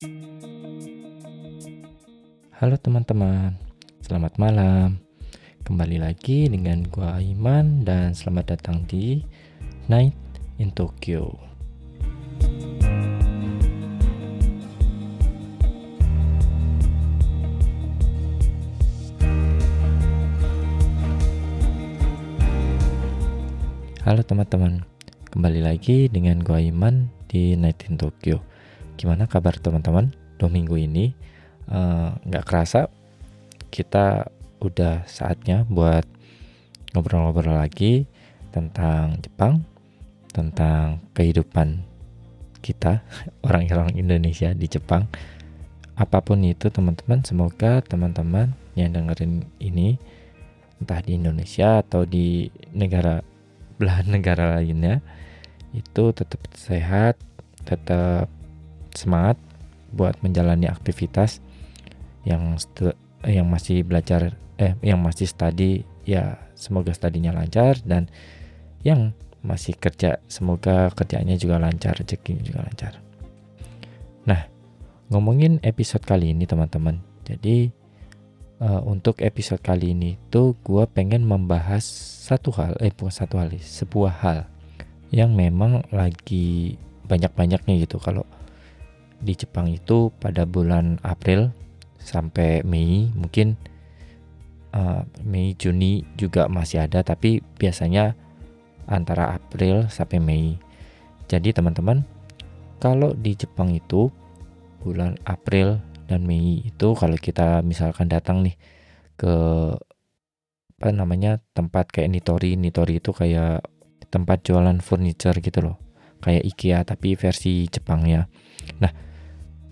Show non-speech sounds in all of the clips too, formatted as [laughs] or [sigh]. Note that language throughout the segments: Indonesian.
Halo teman-teman, selamat malam. Kembali lagi dengan gua Aiman dan selamat datang di Night in Tokyo. Halo teman-teman, kembali lagi dengan gua Iman di Night in Tokyo. Gimana kabar teman-teman? Dua minggu ini Eh, nggak uh, kerasa kita udah saatnya buat ngobrol-ngobrol lagi tentang Jepang, tentang kehidupan kita [laughs] orang-orang Indonesia di Jepang. Apa pun itu teman-teman, semoga teman-teman yang dengerin ini entah di Indonesia atau di negara belahan negara lainnya itu tetap sehat, tetap semangat buat menjalani aktivitas yang yang masih belajar eh yang masih studi ya semoga studinya lancar dan yang masih kerja semoga kerjanya juga lancar rezekinya juga lancar. Nah ngomongin episode kali ini teman-teman. Jadi uh, untuk episode kali ini tuh gue pengen membahas satu hal eh bukan satu hal sebuah hal yang memang lagi banyak-banyaknya gitu. Kalau di Jepang itu pada bulan April sampai Mei mungkin uh, Mei Juni juga masih ada tapi biasanya antara April sampai Mei. Jadi teman-teman kalau di Jepang itu bulan April dan Mei itu kalau kita misalkan datang nih ke apa namanya tempat kayak Nitori Nitori itu kayak tempat jualan furniture gitu loh kayak IKEA tapi versi Jepang ya. Nah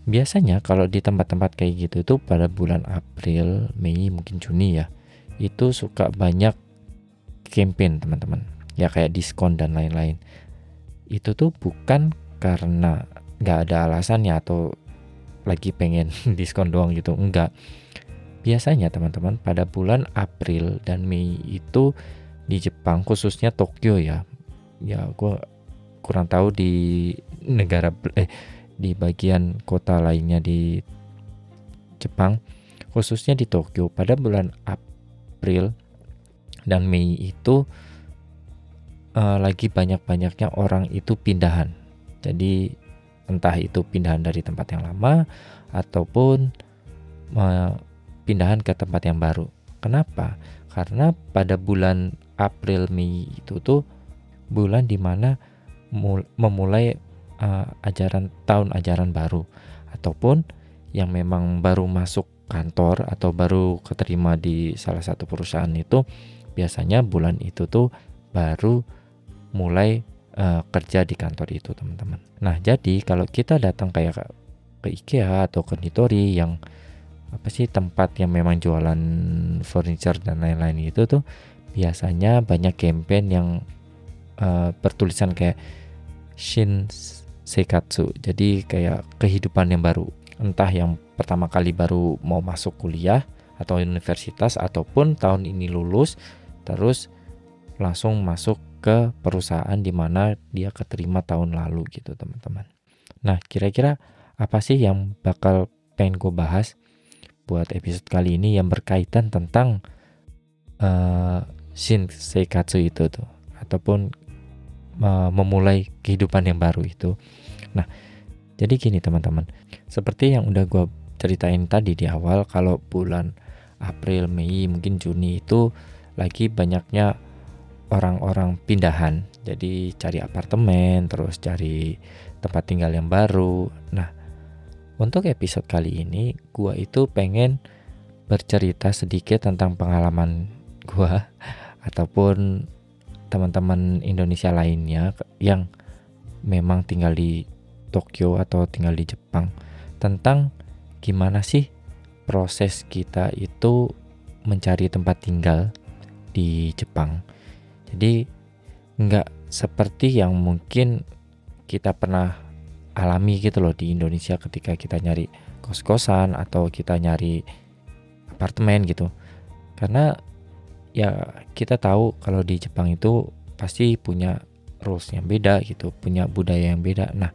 biasanya kalau di tempat-tempat kayak gitu itu pada bulan April, Mei, mungkin Juni ya, itu suka banyak campaign teman-teman. Ya kayak diskon dan lain-lain. Itu tuh bukan karena nggak ada alasannya atau lagi pengen [laughs] diskon doang gitu, enggak. Biasanya teman-teman pada bulan April dan Mei itu di Jepang khususnya Tokyo ya. Ya gue kurang tahu di negara eh di bagian kota lainnya di Jepang, khususnya di Tokyo pada bulan April dan Mei itu uh, lagi banyak-banyaknya orang itu pindahan. Jadi entah itu pindahan dari tempat yang lama ataupun uh, pindahan ke tempat yang baru. Kenapa? Karena pada bulan April Mei itu tuh bulan di mana memulai uh, ajaran tahun ajaran baru ataupun yang memang baru masuk kantor atau baru keterima di salah satu perusahaan itu biasanya bulan itu tuh baru mulai uh, kerja di kantor itu teman-teman. Nah jadi kalau kita datang kayak ke IKEA atau ke Nitori yang apa sih tempat yang memang jualan furniture dan lain-lain itu tuh biasanya banyak campaign yang uh, bertulisan kayak Shin seikatsu. Jadi kayak kehidupan yang baru. Entah yang pertama kali baru mau masuk kuliah atau universitas ataupun tahun ini lulus terus langsung masuk ke perusahaan di mana dia keterima tahun lalu gitu teman-teman. Nah kira-kira apa sih yang bakal pengen gue bahas buat episode kali ini yang berkaitan tentang uh, shin seikatsu itu tuh ataupun memulai kehidupan yang baru itu. Nah, jadi gini teman-teman, seperti yang udah gue ceritain tadi di awal, kalau bulan April, Mei, mungkin Juni itu lagi banyaknya orang-orang pindahan. Jadi cari apartemen, terus cari tempat tinggal yang baru. Nah, untuk episode kali ini, gue itu pengen bercerita sedikit tentang pengalaman gue [laughs] ataupun teman-teman Indonesia lainnya yang memang tinggal di Tokyo atau tinggal di Jepang tentang gimana sih proses kita itu mencari tempat tinggal di Jepang. Jadi nggak seperti yang mungkin kita pernah alami gitu loh di Indonesia ketika kita nyari kos-kosan atau kita nyari apartemen gitu. Karena ya kita tahu kalau di Jepang itu pasti punya rules yang beda gitu, punya budaya yang beda. Nah,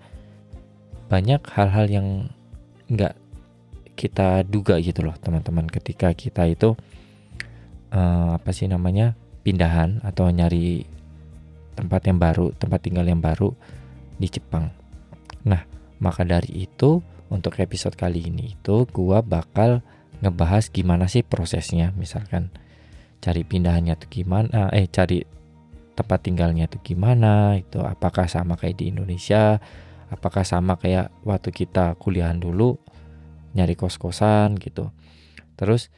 banyak hal-hal yang nggak kita duga gitu loh teman-teman. Ketika kita itu uh, apa sih namanya pindahan atau nyari tempat yang baru tempat tinggal yang baru di Jepang. Nah maka dari itu untuk episode kali ini itu gua bakal ngebahas gimana sih prosesnya. Misalkan cari pindahannya tuh gimana eh cari tempat tinggalnya tuh gimana itu apakah sama kayak di Indonesia apakah sama kayak waktu kita kuliahan dulu nyari kos-kosan gitu. Terus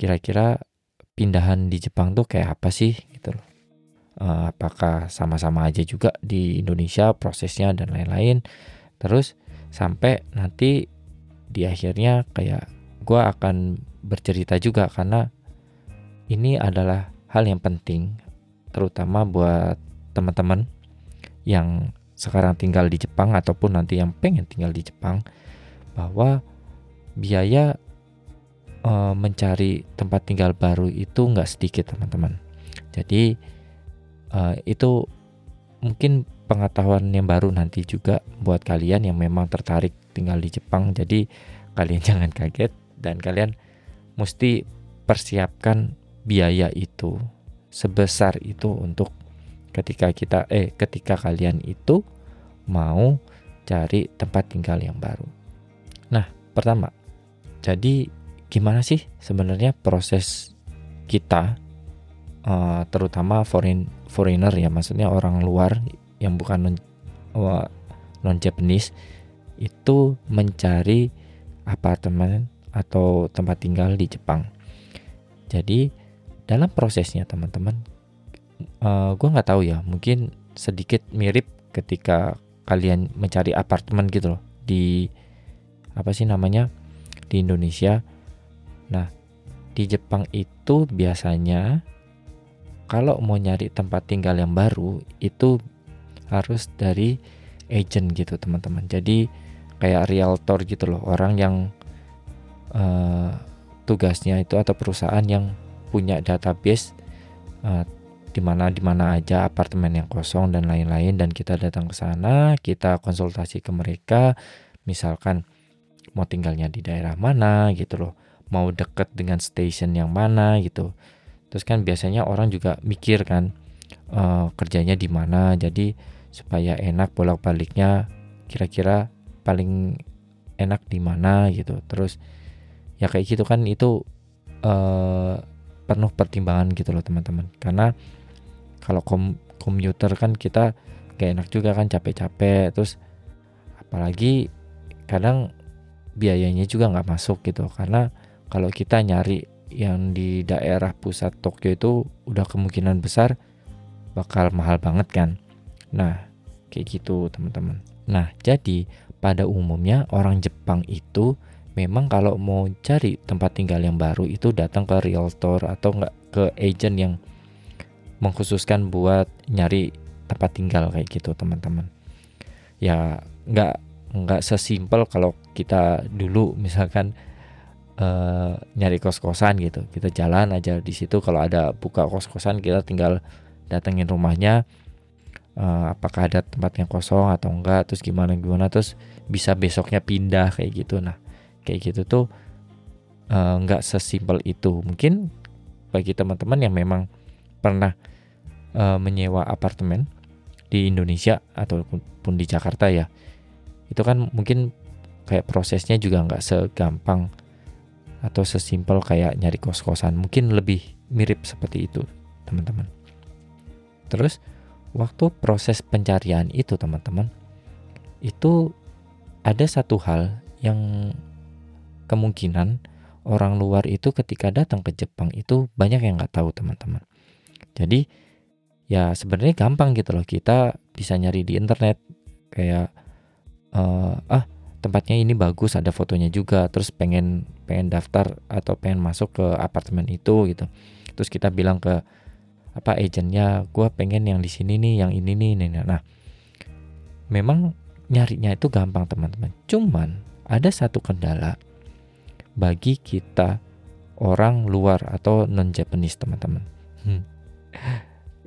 kira-kira pindahan di Jepang tuh kayak apa sih gitu loh. Uh, apakah sama-sama aja juga di Indonesia prosesnya dan lain-lain. Terus sampai nanti di akhirnya kayak gue akan bercerita juga karena ini adalah hal yang penting terutama buat teman-teman yang sekarang tinggal di Jepang ataupun nanti yang pengen tinggal di Jepang bahwa biaya e, mencari tempat tinggal baru itu nggak sedikit teman-teman. Jadi e, itu mungkin pengetahuan yang baru nanti juga buat kalian yang memang tertarik tinggal di Jepang. Jadi kalian [laughs] jangan kaget dan kalian mesti persiapkan biaya itu sebesar itu untuk ketika kita eh ketika kalian itu mau cari tempat tinggal yang baru. Nah, pertama jadi gimana sih sebenarnya proses kita uh, terutama foreign foreigner ya maksudnya orang luar yang bukan non, uh, non Japanese itu mencari apartemen atau tempat tinggal di Jepang. Jadi dalam prosesnya teman-teman, uh, gue nggak tahu ya mungkin sedikit mirip ketika kalian mencari apartemen gitu loh di apa sih namanya di Indonesia. Nah, di Jepang itu biasanya kalau mau nyari tempat tinggal yang baru itu harus dari agent gitu teman-teman. Jadi kayak realtor gitu loh, orang yang uh, tugasnya itu atau perusahaan yang punya database uh, di mana di mana aja apartemen yang kosong dan lain-lain dan kita datang ke sana, kita konsultasi ke mereka, misalkan mau tinggalnya di daerah mana gitu loh mau deket dengan station yang mana gitu. Terus kan biasanya orang juga mikir kan uh, kerjanya di mana jadi supaya enak bolak-baliknya kira-kira paling enak di mana gitu. Terus ya kayak gitu kan itu uh, penuh pertimbangan gitu loh teman-teman. Karena kalau kom komuter kan kita gak enak juga kan capek-capek. Terus apalagi kadang biayanya juga nggak masuk gitu. Karena kalau kita nyari yang di daerah pusat Tokyo itu udah kemungkinan besar bakal mahal banget kan. Nah kayak gitu teman-teman. Nah jadi pada umumnya orang Jepang itu memang kalau mau cari tempat tinggal yang baru itu datang ke realtor atau enggak ke agent yang mengkhususkan buat nyari tempat tinggal kayak gitu teman-teman. Ya nggak nggak sesimpel kalau kita dulu [laughs] misalkan uh, nyari kos-kosan gitu. Kita jalan aja di situ kalau ada buka kos-kosan kita tinggal datengin rumahnya uh, apakah ada tempat yang kosong atau enggak terus gimana gimana terus bisa besoknya pindah kayak gitu. Nah kayak gitu tuh uh, nggak sesimpel itu. Mungkin bagi teman-teman yang memang pernah uh, menyewa apartemen di Indonesia ataupun di Jakarta ya. Itu kan mungkin kayak prosesnya juga nggak segampang atau sesimpel kayak nyari kos-kosan. Mungkin lebih mirip seperti itu teman-teman. Terus waktu proses pencarian itu teman-teman itu ada satu hal yang kemungkinan orang luar itu ketika datang ke Jepang itu banyak yang nggak tahu teman-teman. Jadi ya sebenarnya gampang gitu loh. Kita bisa nyari di internet. Kayak uh, ah tempatnya ini bagus ada fotonya juga. Terus pengen pengen daftar atau pengen masuk ke apartemen itu gitu. Terus kita bilang ke apa agentnya gue pengen yang di sini nih yang ini nih, nih nah memang nyarinya itu gampang teman-teman. Cuman ada satu kendala bagi kita orang luar atau non Japanese teman-teman. Hmm.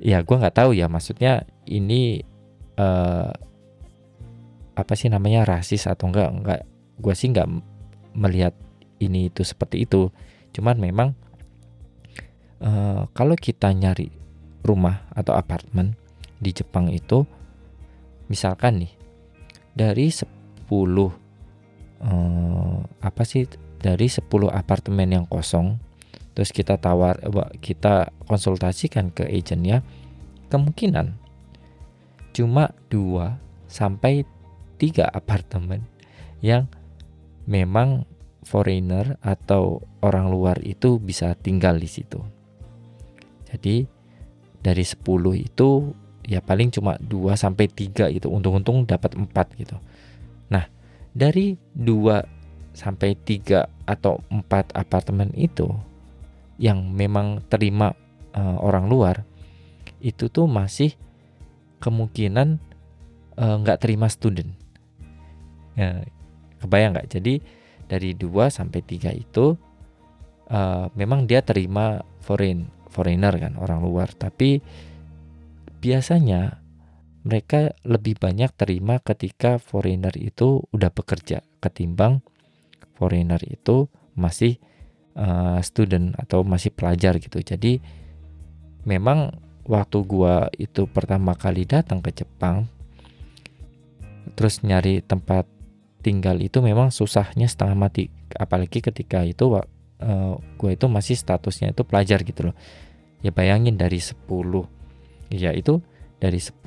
Ya gue nggak tahu ya maksudnya ini uh, apa sih namanya rasis atau enggak enggak gue sih enggak melihat ini itu seperti itu. Cuman memang uh, kalau kita nyari rumah atau apartemen di Jepang itu misalkan nih dari 10 uh, apa sih dari 10 apartemen yang kosong terus kita tawar kita konsultasikan ke agentnya kemungkinan cuma 2 sampai 3 apartemen yang memang foreigner atau orang luar itu bisa tinggal di situ. Jadi dari 10 itu ya paling cuma 2 sampai 3 itu untung-untung dapat 4 gitu. Nah, dari 2 sampai 3 atau 4 apartemen itu yang memang terima uh, orang luar itu tuh masih kemungkinan eh, nggak uh, terima student. Ya, kebayang nggak? Jadi dari 2 sampai 3 itu uh, memang dia terima foreign foreigner kan orang luar tapi biasanya mereka lebih banyak terima ketika foreigner itu udah bekerja ketimbang foreigner itu masih uh, student atau masih pelajar gitu. Jadi memang waktu gua itu pertama kali datang ke Jepang terus nyari tempat tinggal itu memang susahnya setengah mati. Apalagi ketika itu uh, eh, gue itu masih statusnya itu pelajar gitu loh. Ya bayangin dari 10 ya itu dari 10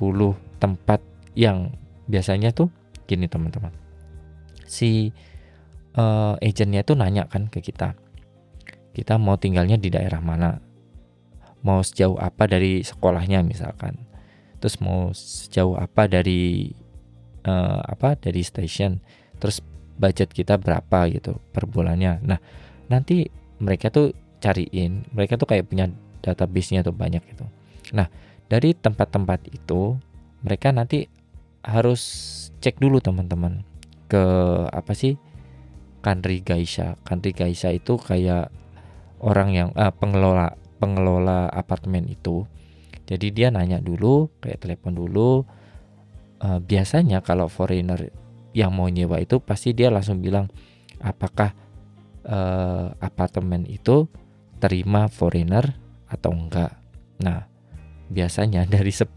tempat yang biasanya tuh gini teman-teman si uh, agentnya itu nanya kan ke kita kita mau tinggalnya di daerah mana? Mau sejauh apa dari sekolahnya misalkan? Terus mau sejauh apa dari uh, apa dari station? Terus budget kita berapa gitu per bulannya? Nah nanti mereka tuh cariin mereka tuh kayak punya database-nya tuh banyak gitu. Nah dari tempat-tempat itu mereka nanti harus cek dulu teman-teman ke apa sih Kanri Gaisha. Kanri Gaisha itu kayak orang yang uh, pengelola pengelola apartemen itu jadi dia nanya dulu kayak telepon dulu uh, biasanya kalau foreigner yang mau nyewa itu pasti dia langsung bilang apakah uh, apartemen itu terima foreigner atau enggak. Nah, biasanya [laughs] dari 10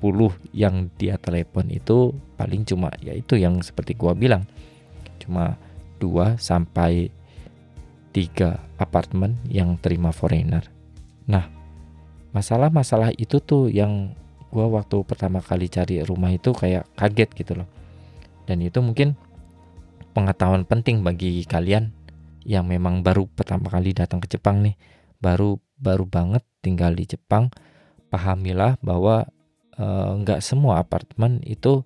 yang dia telepon itu paling cuma yaitu yang seperti gua bilang. Cuma 2 sampai 3 apartemen yang terima foreigner. Nah, masalah-masalah itu tuh yang gua waktu pertama kali cari rumah itu kayak kaget gitu loh. Dan itu mungkin pengetahuan penting bagi kalian yang memang baru pertama kali datang ke Jepang nih, baru baru banget tinggal di Jepang, pahamilah bahwa nggak e, semua apartemen itu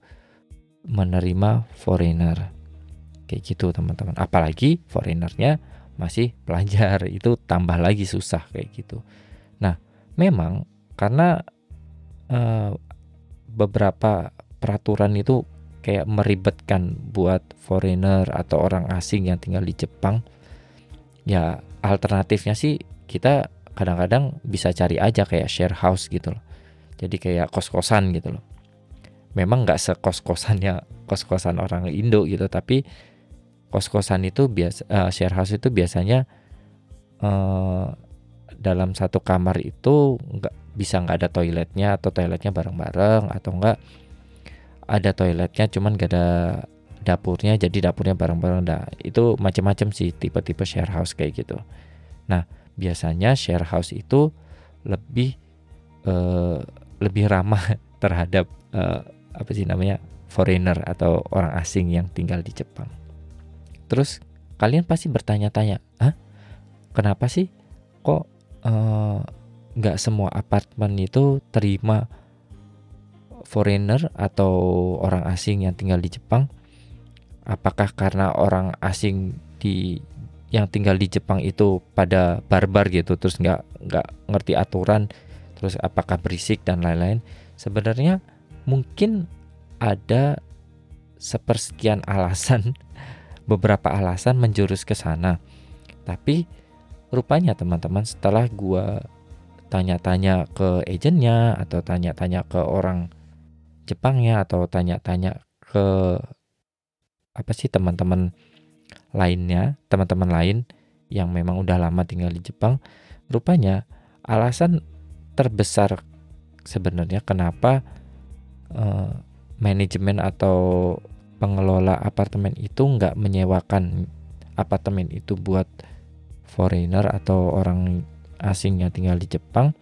menerima foreigner. Kayak gitu teman-teman. Apalagi foreignernya masih pelajar [laughs] itu tambah lagi susah kayak gitu. Nah, memang karena e, beberapa peraturan itu kayak meribetkan buat foreigner atau orang asing yang tinggal di Jepang ya alternatifnya sih kita kadang-kadang bisa cari aja kayak share house gitu loh jadi kayak kos-kosan gitu loh memang nggak sekos-kosannya kos-kosan orang Indo gitu tapi kos-kosan itu biasa uh, share house itu biasanya uh, dalam satu kamar itu nggak bisa nggak ada toiletnya atau toiletnya bareng-bareng atau enggak ada toiletnya cuman gak ada dapurnya jadi dapurnya bareng-bareng. Nah itu macam-macam sih tipe-tipe share house kayak gitu. Nah biasanya share house itu lebih uh, lebih ramah [laughs] terhadap uh, apa sih namanya foreigner atau orang asing yang tinggal di Jepang terus kalian pasti bertanya-tanya ah kenapa sih kok eh, nggak uh, semua apartemen itu terima foreigner atau orang asing yang tinggal di Jepang? Apakah karena orang asing di yang tinggal di Jepang itu pada barbar gitu, terus nggak nggak ngerti aturan, terus apakah berisik dan lain-lain? Sebenarnya mungkin ada sepersekian alasan, beberapa alasan menjurus ke sana. Tapi rupanya teman-teman setelah gua tanya-tanya ke agentnya atau tanya-tanya ke orang Jepangnya atau tanya-tanya ke apa sih teman-teman lainnya, teman-teman lain yang memang udah lama tinggal di Jepang, rupanya alasan terbesar sebenarnya kenapa uh, manajemen atau pengelola apartemen itu nggak menyewakan apartemen itu buat foreigner atau orang asing yang tinggal di Jepang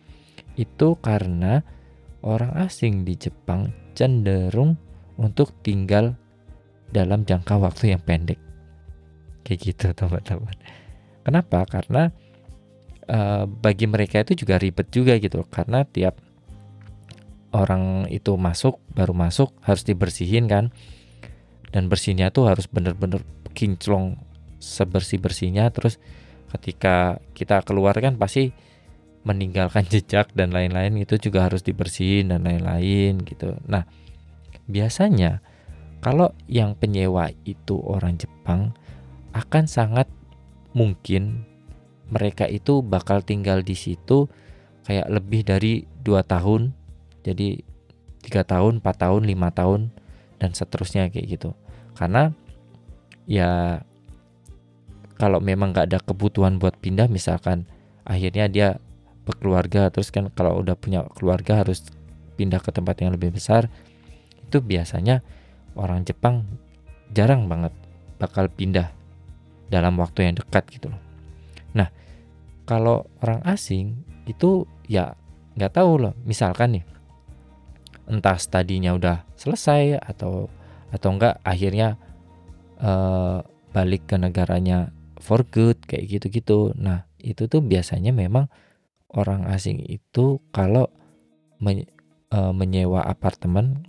itu karena orang asing di Jepang cenderung untuk tinggal dalam jangka waktu yang pendek. Kayak gitu teman-teman. Kenapa? Karena uh, bagi mereka itu juga ribet juga gitu karena tiap orang itu masuk baru masuk harus dibersihin kan dan bersihnya tuh harus bener-bener kinclong sebersih bersihnya terus ketika kita keluar kan pasti meninggalkan [laughs] jejak dan lain-lain itu juga harus dibersihin dan lain-lain gitu. Nah, biasanya kalau yang penyewa itu orang Jepang akan sangat mungkin mereka itu bakal tinggal di situ kayak lebih dari dua tahun. Jadi tiga tahun, 4 tahun, lima tahun dan seterusnya kayak gitu. Karena ya kalau memang nggak ada kebutuhan buat pindah misalkan akhirnya dia berkeluarga terus kan kalau udah punya keluarga harus pindah ke tempat yang lebih besar itu biasanya orang Jepang jarang banget bakal pindah dalam waktu yang dekat gitu loh. Nah, kalau orang asing itu ya nggak tahu loh. Misalkan nih, entah studinya udah selesai atau atau enggak akhirnya uh, balik ke negaranya for good kayak gitu-gitu. Nah, itu tuh biasanya memang orang asing itu kalau men, uh, menyewa apartemen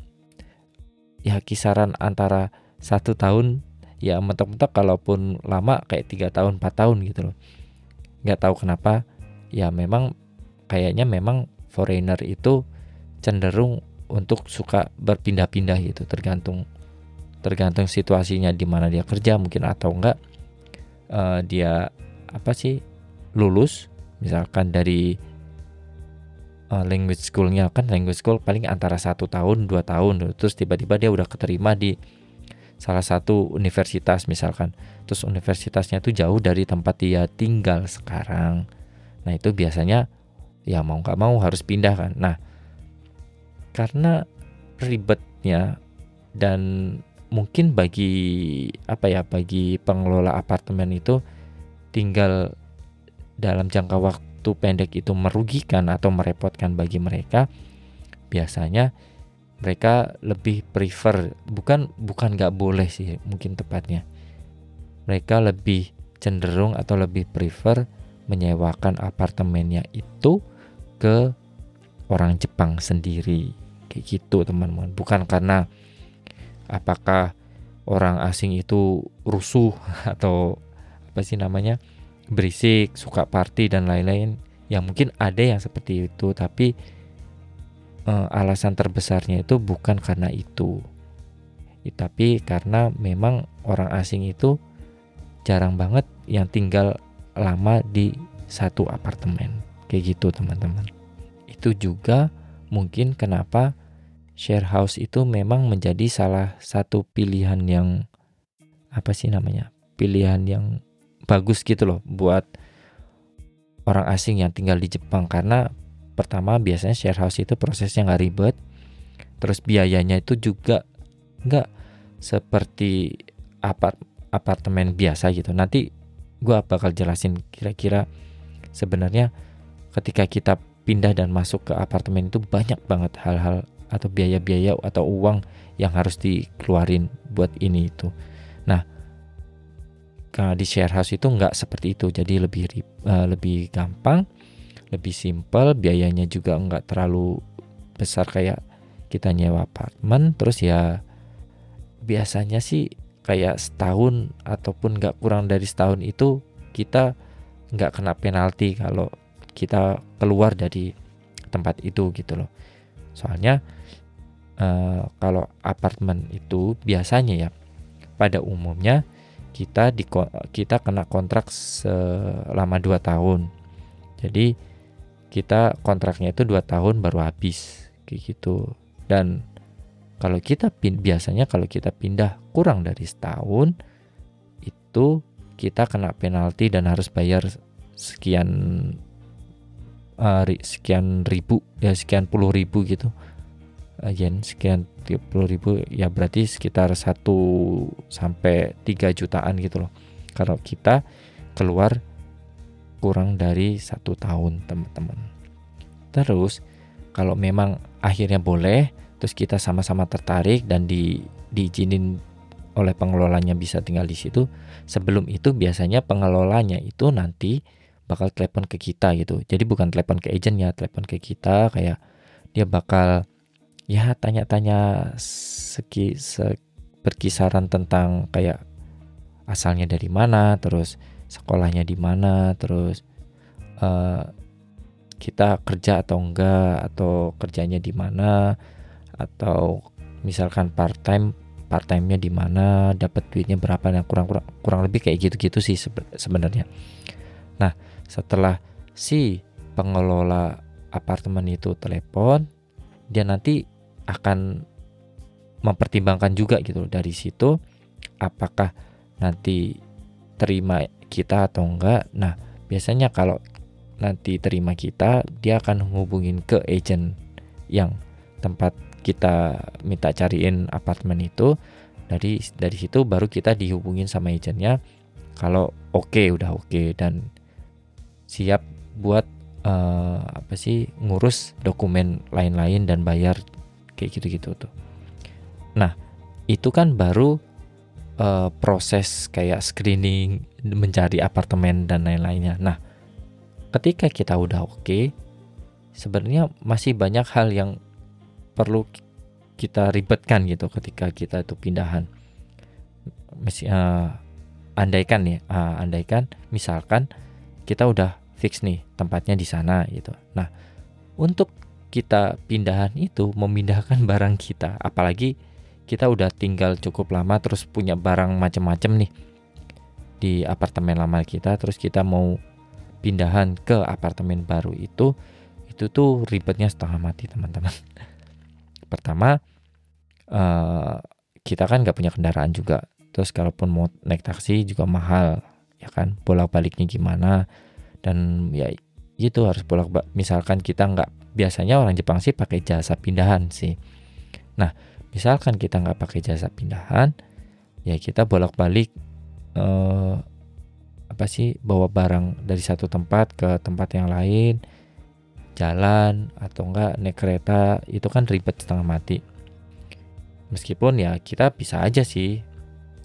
ya kisaran antara satu tahun ya mentok-mentok kalaupun lama kayak tiga tahun 4 tahun gitu loh nggak tahu kenapa ya memang kayaknya memang foreigner itu cenderung untuk suka berpindah-pindah gitu. Tergantung tergantung situasinya di mana dia kerja mungkin atau enggak. Uh, dia apa sih lulus misalkan dari uh, language schoolnya kan language school paling antara satu tahun dua tahun terus tiba-tiba dia udah keterima di salah satu universitas misalkan. Terus universitasnya itu jauh dari tempat dia tinggal sekarang. Nah itu biasanya ya mau nggak mau harus pindah kan. Nah karena ribetnya dan mungkin bagi apa ya bagi pengelola apartemen itu tinggal dalam jangka waktu pendek itu merugikan atau merepotkan bagi mereka biasanya mereka lebih prefer bukan bukan nggak boleh sih mungkin tepatnya. Mereka lebih cenderung atau lebih prefer menyewakan apartemennya itu ke orang Jepang sendiri kayak gitu teman-teman. Bukan karena apakah orang asing itu rusuh [laughs] atau apa sih namanya berisik suka party dan lain-lain. Ya mungkin ada yang seperti itu tapi uh, alasan terbesarnya itu bukan karena itu. Tapi karena memang orang asing itu jarang banget yang tinggal lama di satu apartemen. Kayak gitu teman-teman. Itu juga mungkin kenapa share house itu memang menjadi salah satu pilihan yang apa sih namanya pilihan yang bagus gitu loh buat orang asing yang tinggal di Jepang. Karena pertama biasanya share house itu prosesnya nggak ribet terus biayanya itu juga nggak seperti apart apartemen biasa gitu. Nanti gue bakal jelasin kira-kira sebenarnya ketika kita pindah dan masuk ke apartemen itu banyak banget hal-hal atau biaya-biaya atau uang yang harus dikeluarin buat ini itu. Nah, di share house itu nggak seperti itu, jadi lebih uh, lebih gampang lebih simpel biayanya juga nggak terlalu besar kayak kita nyewa apartemen. Terus ya biasanya sih kayak setahun ataupun nggak kurang dari setahun itu kita nggak kena penalti kalau kita keluar dari tempat itu gitu loh. Soalnya uh, kalau apartemen itu biasanya ya pada umumnya kita di kita kena kontrak selama 2 tahun. Jadi kita kontraknya itu dua tahun baru habis kayak gitu. Dan kalau kita biasanya kalau kita pindah kurang dari setahun itu kita kena penalti dan harus bayar sekian uh, sekian ribu ya sekian puluh ribu gitu yen sekian puluh ribu ya berarti sekitar 1 sampai 3 jutaan gitu loh. Kalau kita keluar kurang dari satu tahun teman-teman. Terus kalau memang akhirnya boleh terus kita sama-sama tertarik dan di diizinin oleh pengelolanya bisa tinggal di situ sebelum itu biasanya pengelolanya itu nanti bakal telepon ke kita gitu. Jadi bukan telepon ke agent ya telepon ke kita kayak dia bakal ya tanya-tanya seki se, berkisaran tentang kayak asalnya dari mana terus sekolahnya di mana terus uh, kita kerja atau enggak atau kerjanya di mana atau misalkan part time part time-nya di mana, dapat duitnya berapa dan kurang kurang kurang lebih kayak gitu-gitu sih sebenarnya. Nah, setelah si pengelola apartemen itu telepon, dia nanti akan mempertimbangkan juga gitu dari situ apakah nanti terima kita atau enggak. Nah, biasanya kalau nanti terima kita, dia akan hubungin ke agent yang tempat kita minta cariin apartemen itu. Dari dari situ baru kita dihubungin sama agentnya. Kalau oke okay, udah oke okay, dan siap buat uh, apa sih ngurus dokumen lain-lain dan bayar kayak gitu-gitu tuh. Nah itu kan baru uh, proses kayak screening mencari apartemen dan lain-lainnya. Nah ketika kita udah oke, okay, sebenarnya masih banyak hal yang perlu kita ribetkan gitu ketika kita itu pindahan. Mesti uh, andaikan ya, uh, andaikan misalkan kita udah fix nih tempatnya di sana gitu. Nah, untuk kita pindahan itu memindahkan [laughs] barang kita, apalagi kita udah tinggal cukup lama terus punya barang macam-macam nih di apartemen lama kita terus kita mau pindahan ke apartemen baru itu itu tuh ribetnya setengah mati teman-teman. [laughs] Pertama uh, kita kan nggak punya kendaraan juga. Terus kalaupun mau naik taksi juga mahal ya kan? Bolak baliknya gimana? Dan ya itu harus bolak balik misalkan kita nggak biasanya orang Jepang sih pakai jasa pindahan sih. Nah misalkan kita nggak pakai jasa pindahan ya kita bolak balik uh, apa sih bawa barang dari satu tempat ke tempat yang lain jalan atau enggak naik kereta itu kan ribet setengah mati. Meskipun ya kita bisa aja sih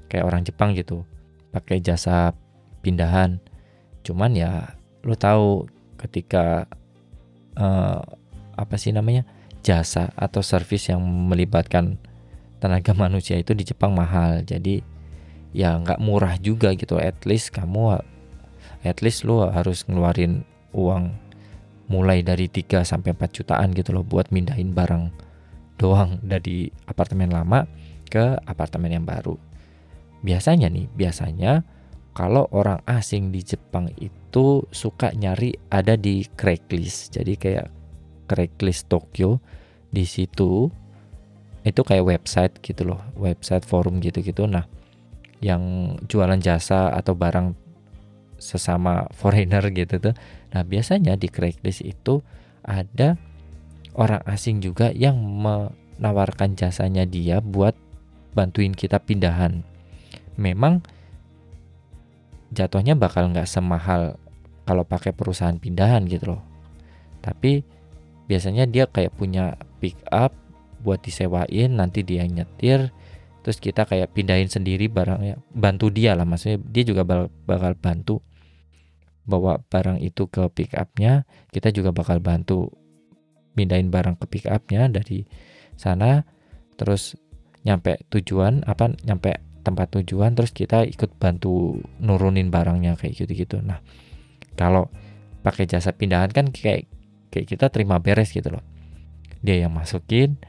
kayak orang Jepang gitu pakai jasa pindahan. Cuman ya lu tahu ketika uh, apa sih namanya jasa atau servis yang melibatkan tenaga [laughs] manusia itu di Jepang mahal jadi ya nggak murah juga gitu at least kamu at least lu harus ngeluarin uang mulai dari 3 sampai 4 jutaan gitu loh buat mindahin barang doang dari apartemen lama ke apartemen yang baru. Biasanya nih, biasanya kalau orang asing di Jepang itu suka nyari ada di Craigslist. Jadi kayak Craigslist Tokyo di situ itu kayak website gitu loh, website forum gitu-gitu. Nah, yang jualan jasa atau barang sesama [laughs] foreigner gitu tuh. Nah, biasanya di Craigslist itu ada orang asing juga yang menawarkan jasanya dia buat bantuin kita pindahan. Memang jatuhnya bakal nggak semahal kalau pakai perusahaan pindahan gitu loh. Tapi biasanya dia kayak punya pick up buat disewain, nanti dia nyetir, terus kita kayak pindahin sendiri barangnya bantu dia lah maksudnya dia juga bakal bantu bawa barang itu ke pick upnya kita juga bakal bantu pindahin barang ke pick upnya dari sana terus nyampe tujuan apa nyampe tempat tujuan terus kita ikut bantu nurunin barangnya kayak gitu-gitu. Nah kalau pakai jasa pindahan kan kayak kayak kita terima beres gitu loh. Dia yang masukin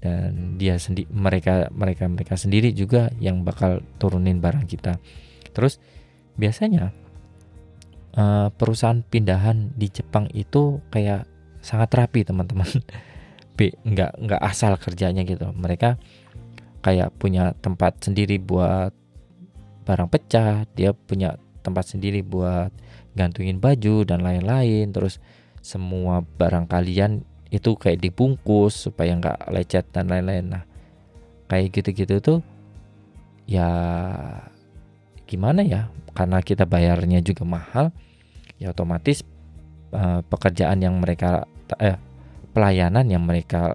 dan dia sendiri mereka mereka mereka sendiri juga yang bakal turunin barang kita. Terus biasanya uh, perusahaan pindahan di Jepang itu kayak sangat rapi teman-teman. [laughs] Nggak nggak asal kerjanya gitu mereka kayak punya tempat sendiri buat barang pecah dia punya tempat sendiri buat gantungin baju dan lain-lain terus semua barang kalian itu kayak dibungkus supaya nggak lecet dan lain-lain. Nah kayak gitu-gitu tuh ya gimana ya? Karena kita bayarnya juga mahal ya otomatis uh, pekerjaan yang mereka eh, pelayanan yang mereka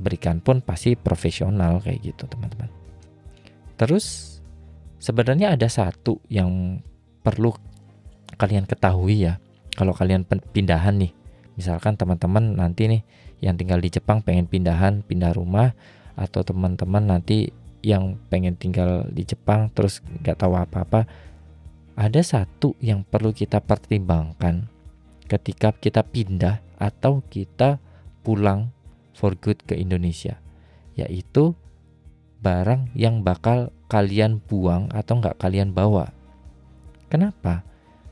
berikan pun pasti profesional kayak gitu teman-teman. Terus sebenarnya ada satu yang perlu kalian ketahui ya. Kalau kalian pindahan nih misalkan teman-teman nanti nih yang tinggal di Jepang pengen pindahan pindah rumah atau teman-teman nanti yang pengen tinggal di Jepang terus nggak tahu apa-apa ada satu yang perlu kita pertimbangkan ketika kita pindah atau kita pulang for good ke Indonesia yaitu barang yang bakal kalian buang atau nggak kalian bawa. Kenapa?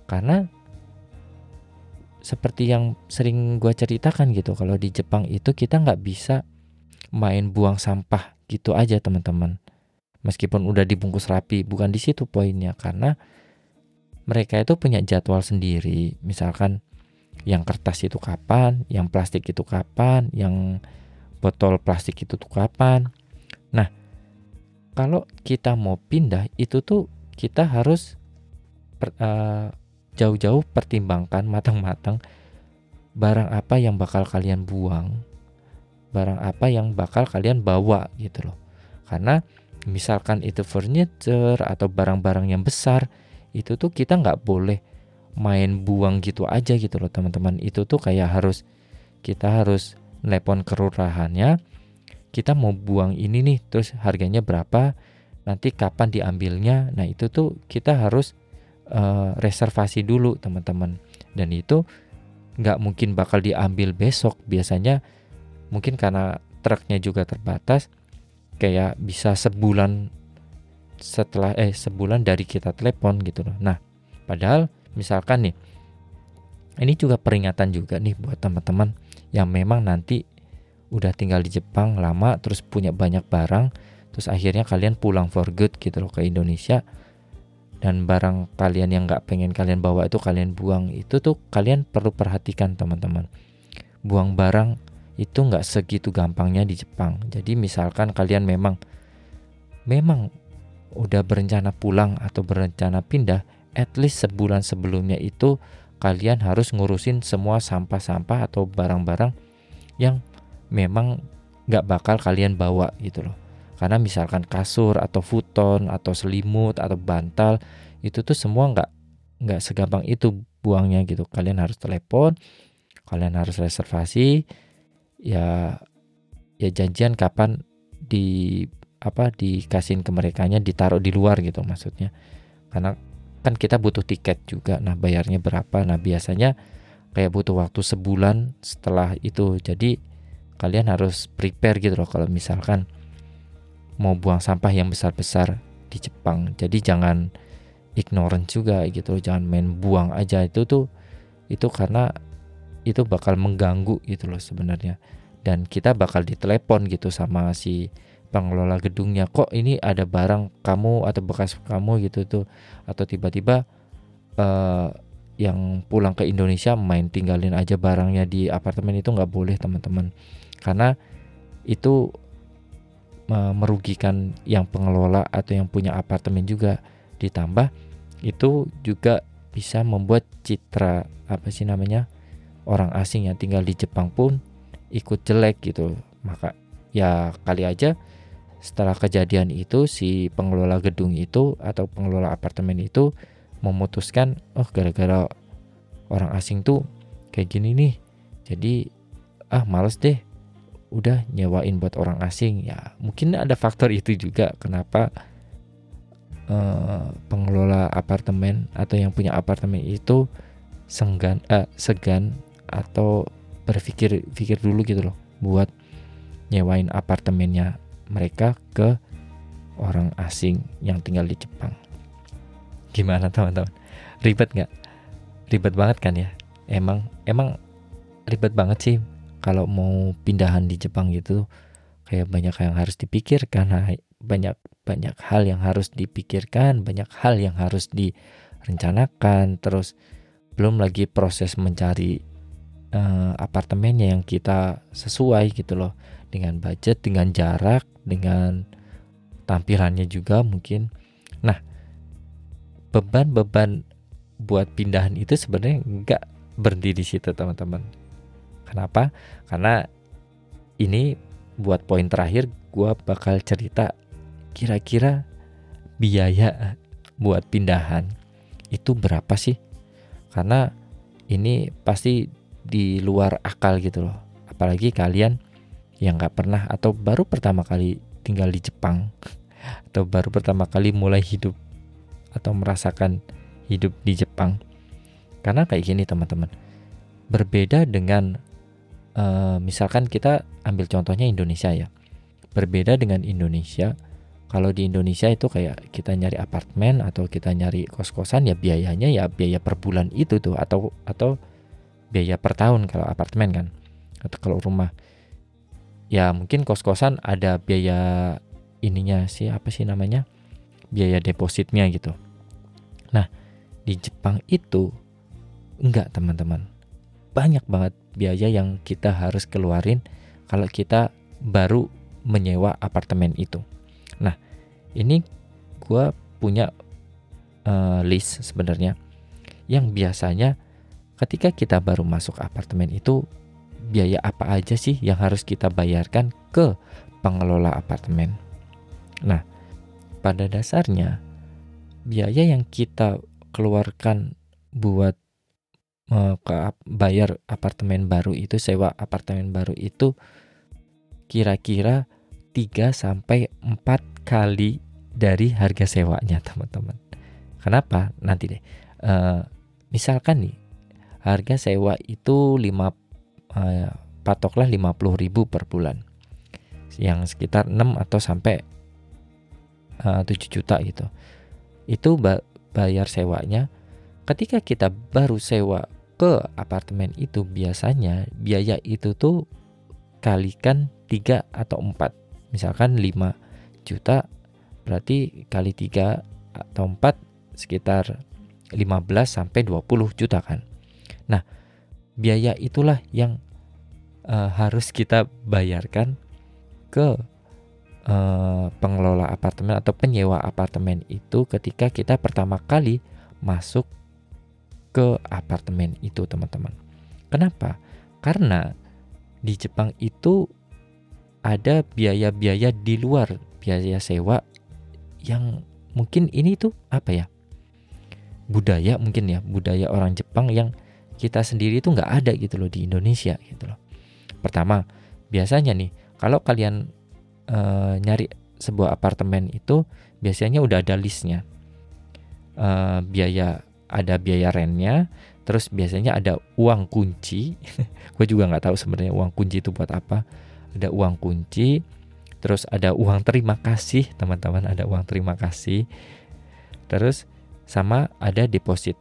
Karena seperti yang sering gue ceritakan gitu kalau di Jepang itu kita nggak bisa main buang sampah gitu aja teman-teman. Meskipun udah dibungkus rapi bukan di situ poinnya karena mereka itu punya jadwal sendiri. Misalkan yang kertas itu kapan? Yang plastik itu kapan? Yang botol plastik itu tuh kapan? Nah kalau kita mau pindah itu tuh kita harus per, uh, jauh-jauh pertimbangkan matang-matang barang apa yang bakal kalian buang, barang apa yang bakal kalian bawa gitu loh. Karena misalkan itu furniture atau barang-barang yang besar, itu tuh kita nggak boleh main buang gitu aja gitu loh teman-teman. Itu tuh kayak harus kita harus nelpon kelurahannya, kita mau buang ini nih, terus harganya berapa, nanti kapan diambilnya. Nah itu tuh kita harus uh, reservasi dulu teman-teman dan itu nggak mungkin bakal diambil besok biasanya mungkin karena truknya juga terbatas kayak bisa sebulan setelah eh sebulan dari kita telepon gitu loh nah padahal misalkan nih ini juga peringatan juga nih buat teman-teman yang memang nanti udah tinggal di Jepang lama terus punya banyak barang terus akhirnya kalian pulang for good gitu loh ke Indonesia. Dan barang kalian yang nggak pengen kalian bawa itu kalian buang. Itu tuh kalian perlu perhatikan teman-teman. Buang barang itu nggak segitu gampangnya di Jepang. Jadi misalkan kalian memang memang udah berencana pulang atau berencana pindah at least sebulan sebelumnya itu kalian harus ngurusin semua sampah-sampah atau barang-barang yang memang nggak bakal kalian bawa gitu loh. Karena misalkan kasur atau futon atau selimut atau bantal itu tuh semua nggak nggak segampang itu buangnya gitu. Kalian harus telepon kalian harus reservasi ya ya janjian kapan di apa dikasihin ke mereka nya ditaruh di luar gitu maksudnya. Karena kan kita butuh tiket juga. Nah bayarnya berapa? Nah biasanya kayak butuh waktu sebulan setelah itu. Jadi kalian harus prepare gitu loh kalau misalkan mau buang sampah yang besar-besar di Jepang. Jadi jangan ignorant juga gitu jangan main buang aja. Itu tuh itu karena itu bakal mengganggu gitu loh sebenarnya. Dan kita bakal ditelepon gitu sama si pengelola gedungnya kok ini ada barang kamu atau bekas kamu gitu tuh? Atau tiba-tiba uh, yang pulang ke Indonesia main tinggalin aja barangnya di apartemen itu nggak boleh teman-teman. Karena itu merugikan yang pengelola atau yang punya apartemen juga. Ditambah itu juga bisa membuat citra apa sih namanya orang asing yang tinggal di Jepang pun ikut jelek gitu. Maka ya kali aja setelah kejadian itu si pengelola gedung itu atau pengelola apartemen itu memutuskan oh gara-gara orang asing tuh kayak gini nih jadi ah males deh udah nyewain buat orang asing. Ya mungkin ada faktor itu juga kenapa uh, pengelola apartemen atau yang punya apartemen itu senggan uh, segan atau berpikir pikir dulu gitu loh buat nyewain apartemennya mereka ke orang asing yang tinggal di Jepang. Gimana teman-teman? Ribet nggak? Ribet banget kan ya? Emang emang ribet banget sih kalau mau pindahan di Jepang gitu. Kayak banyak yang harus dipikirkan banyak banyak hal yang harus dipikirkan, banyak hal yang harus direncanakan, terus belum lagi proses mencari uh, apartemennya yang kita sesuai gitu loh dengan budget, dengan jarak, dengan tampilannya juga mungkin. Nah, beban-beban buat pindahan itu sebenarnya nggak berhenti di situ teman-teman. Kenapa? Karena ini buat poin terakhir gue bakal cerita kira-kira biaya buat pindahan itu berapa sih? Karena ini pasti di luar akal gitu loh. Apalagi kalian yang nggak pernah atau baru pertama kali tinggal di Jepang [laughs] atau baru pertama kali mulai hidup atau merasakan hidup di Jepang. Karena kayak gini teman-teman, berbeda dengan uh, misalkan kita ambil contohnya Indonesia ya, berbeda dengan Indonesia. Kalau di Indonesia itu kayak kita nyari apartemen atau kita nyari kos-kosan ya biayanya ya biaya per bulan itu tuh atau atau biaya per tahun kalau apartemen kan atau kalau rumah ya mungkin kos-kosan ada biaya ininya sih apa sih namanya? Biaya depositnya gitu. Nah di Jepang itu enggak teman-teman. Banyak banget biaya yang kita harus keluarin kalau kita baru menyewa apartemen itu. Nah ini gue punya uh, list sebenarnya yang biasanya ketika kita baru masuk apartemen itu biaya apa aja sih yang harus kita bayarkan ke pengelola apartemen. Nah, pada dasarnya biaya yang kita keluarkan buat uh, ke bayar apartemen baru itu sewa apartemen baru itu kira-kira 3 sampai 4 kali dari harga sewanya, [laughs] teman-teman. Kenapa? Nanti deh. Uh, misalkan nih harga sewa itu 5 uh, patoklah 50.000 per bulan. Yang sekitar 6 atau sampai eh, 7 juta gitu. Itu bayar sewanya. Ketika kita baru sewa ke apartemen itu biasanya biaya itu tuh kalikan 3 atau 4 misalkan 5 juta berarti kali 3 atau 4 sekitar 15 sampai 20 juta kan. Nah biaya itulah yang uh, harus kita bayarkan ke uh, pengelola apartemen atau penyewa apartemen itu ketika kita pertama kali masuk ke apartemen itu teman-teman. Kenapa? Karena di Jepang itu ada biaya-biaya di luar biaya sewa yang mungkin ini tuh apa ya budaya mungkin ya budaya orang Jepang yang kita sendiri tuh nggak ada gitu loh di Indonesia gitu loh Pertama, biasanya nih kalau kalian e, nyari sebuah apartemen itu biasanya udah ada listnya. E, biaya ada biaya rentnya, terus biasanya ada uang kunci. [laughs] Gue juga nggak tahu sebenarnya uang kunci itu buat apa. Ada uang kunci, terus ada uang terima kasih teman-teman, ada uang terima kasih. Terus sama ada deposit.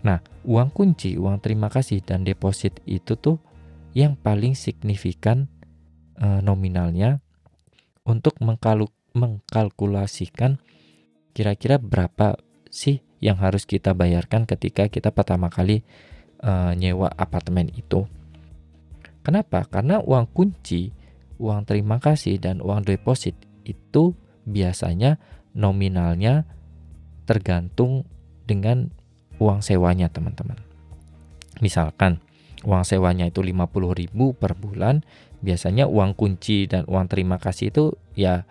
Nah, uang kunci, uang terima kasih dan deposit itu tuh yang paling signifikan e, nominalnya untuk mengkaluk, mengkalkulasikan kira-kira berapa sih yang harus kita bayarkan ketika kita pertama kali e, nyewa apartemen itu. Kenapa? Karena uang kunci, uang terima kasih dan uang deposit itu biasanya nominalnya tergantung dengan uang sewanya, teman-teman. Misalkan uang sewanya itu 50.000 per bulan, biasanya uang kunci dan uang terima kasih itu ya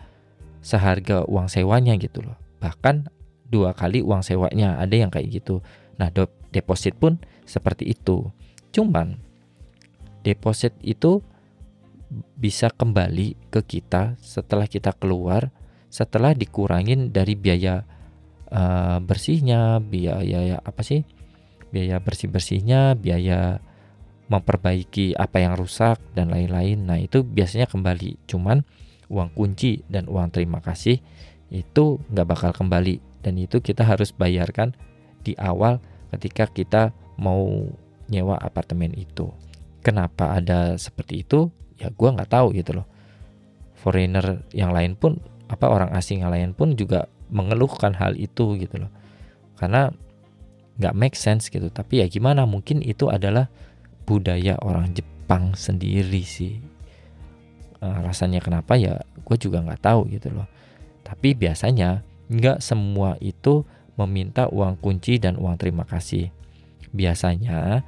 seharga uang sewanya gitu loh. Bahkan dua kali uang sewanya ada yang kayak gitu. Nah, deposit pun seperti itu. Cuman deposit itu bisa kembali ke kita setelah kita keluar, setelah dikurangin dari biaya uh, bersihnya, biaya apa sih? Biaya bersih-bersihnya, biaya memperbaiki apa yang rusak dan lain-lain. Nah, itu biasanya kembali. Cuman uang kunci dan uang terima kasih itu nggak bakal kembali dan itu kita harus bayarkan di awal ketika kita mau nyewa apartemen itu. Kenapa ada seperti itu? Ya gue nggak tahu gitu loh. Foreigner yang lain pun apa orang asing yang lain pun juga mengeluhkan hal itu gitu loh karena nggak make sense gitu tapi ya gimana mungkin itu adalah budaya orang Jepang sendiri sih. Uh, rasanya kenapa ya gue juga nggak tahu gitu loh. Tapi biasanya nggak semua itu meminta uang kunci dan uang terima kasih. Biasanya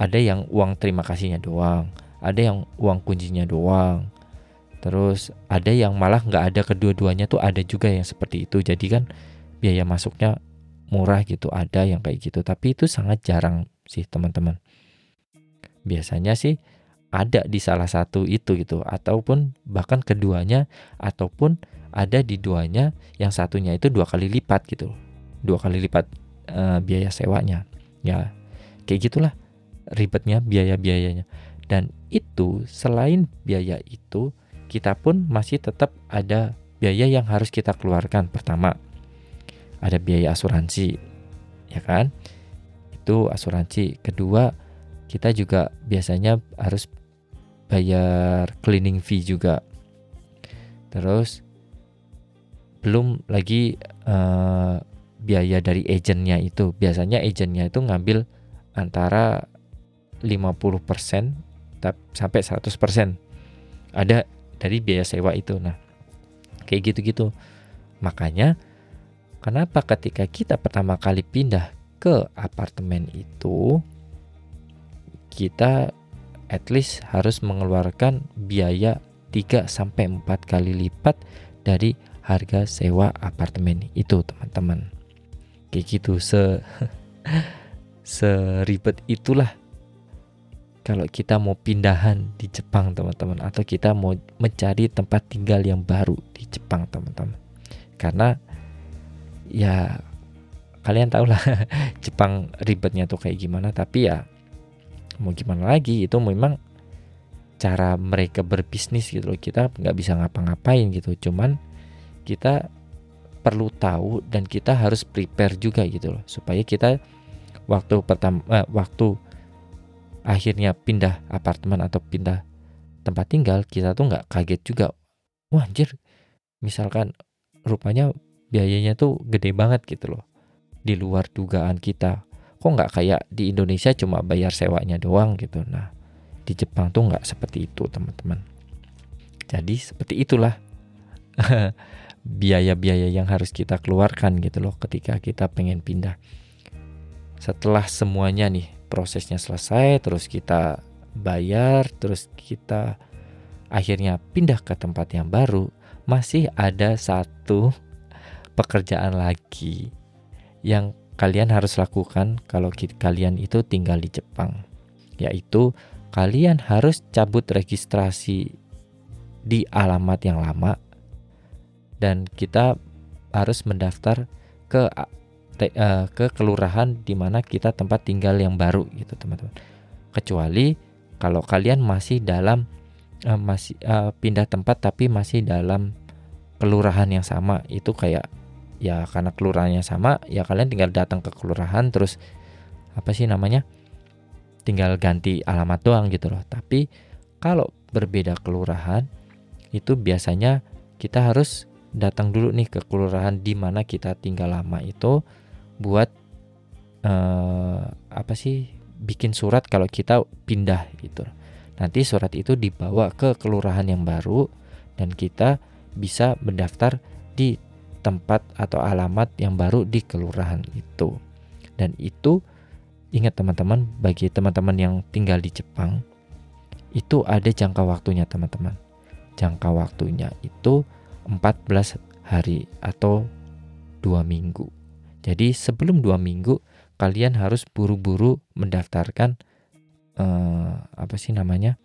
ada yang uang terima kasihnya doang ada yang uang kuncinya doang. Terus ada yang malah nggak ada kedua-duanya tuh ada juga yang seperti itu. Jadi kan biaya masuknya murah gitu ada yang kayak gitu. Tapi itu sangat jarang sih teman-teman biasanya sih ada di salah satu itu gitu ataupun bahkan keduanya ataupun ada di duanya yang satunya itu dua kali lipat gitu dua kali lipat uh, biaya sewanya ya kayak gitulah ribetnya biaya-biayanya dan itu selain biaya itu kita pun masih tetap ada biaya yang harus kita keluarkan. Pertama, ada biaya asuransi, ya kan? Itu asuransi. Kedua, kita juga biasanya harus bayar cleaning fee juga. Terus belum lagi uh, biaya dari agentnya itu. Biasanya agentnya itu ngambil antara 50% sampai 100%. Ada dari biaya sewa itu. Nah, kayak gitu-gitu. Makanya kenapa ketika kita pertama kali pindah ke apartemen itu kita at least harus mengeluarkan biaya 3 sampai 4 kali lipat dari harga sewa apartemen itu, teman-teman. Kayak gitu se [laughs] seribet itulah kalau kita mau pindahan di Jepang teman-teman atau kita mau mencari tempat tinggal yang baru di Jepang teman-teman karena ya kalian tahu lah [laughs] Jepang ribetnya tuh kayak gimana tapi ya mau gimana lagi itu memang cara mereka berbisnis gitu loh. Kita nggak bisa ngapa-ngapain gitu cuman kita perlu tahu dan kita harus prepare juga gitu loh supaya kita waktu pertama eh, waktu akhirnya pindah apartemen atau pindah tempat tinggal kita tuh nggak kaget juga. Wah anjir misalkan rupanya biayanya tuh gede banget gitu loh. Di luar dugaan kita kok nggak kayak di Indonesia cuma bayar sewanya doang gitu? Nah di Jepang tuh nggak seperti itu teman-teman. Jadi seperti itulah [laughs] biaya-biaya yang harus kita keluarkan gitu loh ketika kita pengen pindah. Setelah semuanya nih prosesnya selesai terus kita bayar terus kita akhirnya pindah ke tempat yang baru masih ada satu [laughs] pekerjaan lagi yang kalian harus lakukan kalau kalian itu tinggal di Jepang yaitu kalian harus cabut registrasi di alamat yang lama dan kita harus mendaftar ke uh, ke kelurahan di mana kita tempat tinggal yang baru gitu teman-teman. Kecuali kalau kalian masih dalam uh, masih uh, pindah tempat tapi masih dalam kelurahan yang sama itu kayak ya karena kelurahannya sama ya kalian tinggal datang ke kelurahan terus apa sih namanya tinggal ganti alamat doang gitu loh tapi kalau berbeda kelurahan itu biasanya kita harus datang dulu nih ke kelurahan di mana kita tinggal lama itu buat uh, apa sih bikin surat kalau kita pindah gitu. Nanti surat itu dibawa ke kelurahan yang baru dan kita bisa mendaftar di tempat atau alamat yang baru di kelurahan itu. Dan itu ingat teman-teman bagi teman-teman yang tinggal di Jepang itu ada jangka waktunya teman-teman. Jangka waktunya itu 14 hari atau dua minggu. Jadi sebelum dua minggu kalian harus buru-buru mendaftarkan uh, apa sih namanya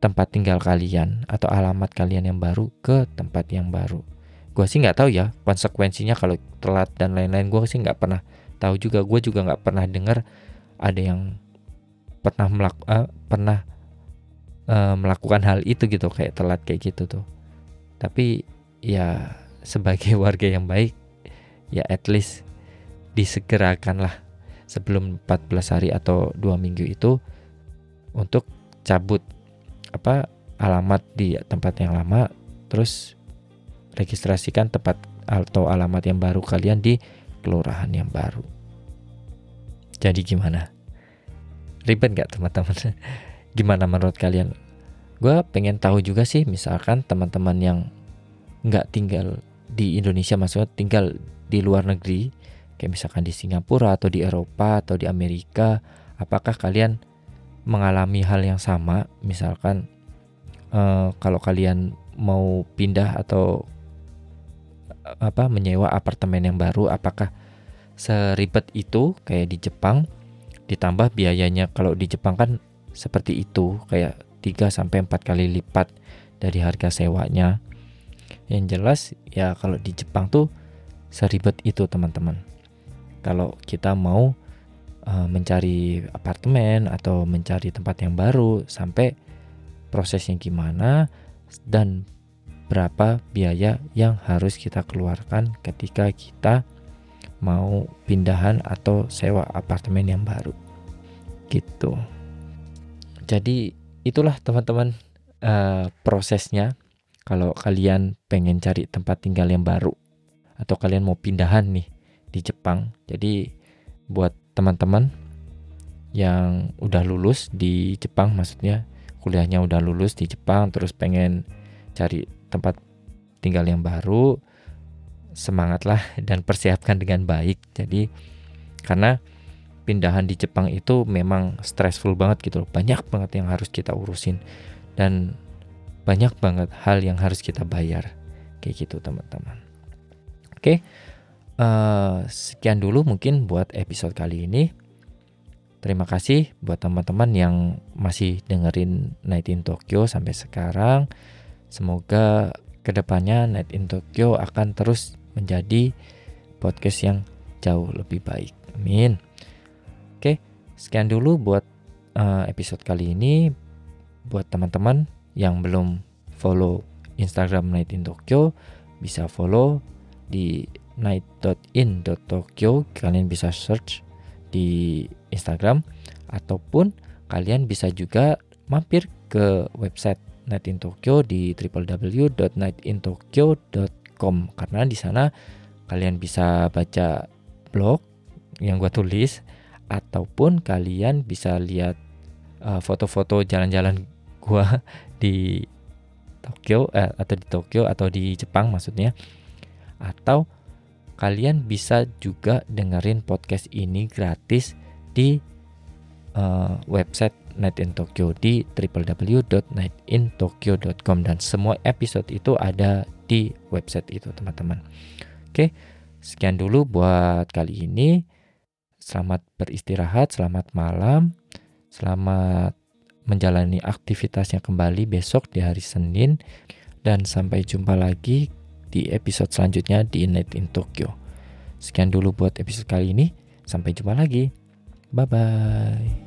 tempat tinggal kalian atau alamat kalian yang baru ke tempat yang baru. Gue sih nggak tahu ya konsekuensinya kalau telat dan lain-lain. Gue sih nggak pernah tahu juga. Gue juga nggak pernah dengar ada yang pernah melak uh, pernah uh, melakukan hal itu gitu kayak telat kayak gitu tuh. Tapi ya sebagai [laughs] warga yang baik ya at least disegerakan lah sebelum 14 hari atau dua minggu itu untuk cabut apa alamat di tempat yang lama terus registrasikan tempat atau alamat yang baru kalian di kelurahan yang baru. Jadi gimana? Ribet nggak teman-teman? [laughs] gimana menurut kalian? Gue pengen tahu juga sih, misalkan teman-teman yang nggak tinggal di Indonesia, maksudnya tinggal di luar negeri, kayak misalkan di Singapura atau di Eropa atau di Amerika, apakah kalian mengalami hal yang sama? Misalkan uh, kalau kalian mau pindah atau apa menyewa apartemen yang baru, apakah seribet itu kayak di Jepang? Ditambah biayanya kalau di Jepang kan seperti itu, kayak 3 sampai 4 kali lipat dari harga sewanya. Yang jelas ya kalau di Jepang tuh seribet itu teman-teman. Kalau kita mau uh, mencari apartemen atau mencari tempat yang baru sampai prosesnya gimana dan berapa biaya yang harus kita keluarkan ketika kita mau pindahan atau sewa apartemen yang baru gitu jadi itulah teman-teman uh, prosesnya kalau kalian pengen cari tempat tinggal yang baru atau kalian mau pindahan nih di Jepang. Jadi buat teman-teman yang udah lulus di Jepang maksudnya kuliahnya udah lulus di Jepang terus pengen cari tempat tinggal yang baru semangatlah dan persiapkan dengan baik. Jadi karena pindahan di Jepang itu memang stressful banget gitu loh. Banyak banget yang harus kita urusin dan banyak banget hal yang harus kita bayar. Kayak gitu teman-teman. Oke, uh, sekian dulu mungkin buat episode kali ini. Terima kasih buat teman-teman yang masih dengerin Night in Tokyo sampai sekarang. Semoga ke depannya Night in Tokyo akan terus menjadi podcast yang jauh lebih baik. Amin. Oke, sekian dulu buat uh, episode kali ini. Buat teman-teman yang belum follow Instagram Night in Tokyo, bisa follow di night.in.tokyo. Kalian bisa search di Instagram ataupun kalian bisa juga mampir ke website Night in Tokyo di www.nightintokyo.com karena di sana kalian bisa baca blog yang gue tulis ataupun kalian bisa lihat uh, foto-foto jalan-jalan gua [laughs] di Tokyo eh, atau di Tokyo atau di Jepang maksudnya. Atau kalian bisa juga dengerin podcast ini gratis di uh, website Night in Tokyo di www.nightintokyo.com dan semua episode itu ada di website itu teman-teman. Oke, sekian dulu buat kali ini. Selamat beristirahat, selamat malam, selamat menjalani aktivitasnya kembali besok di hari Senin, dan sampai jumpa lagi di episode selanjutnya di Night in Tokyo. Sekian dulu buat episode kali ini, sampai jumpa lagi. Bye bye.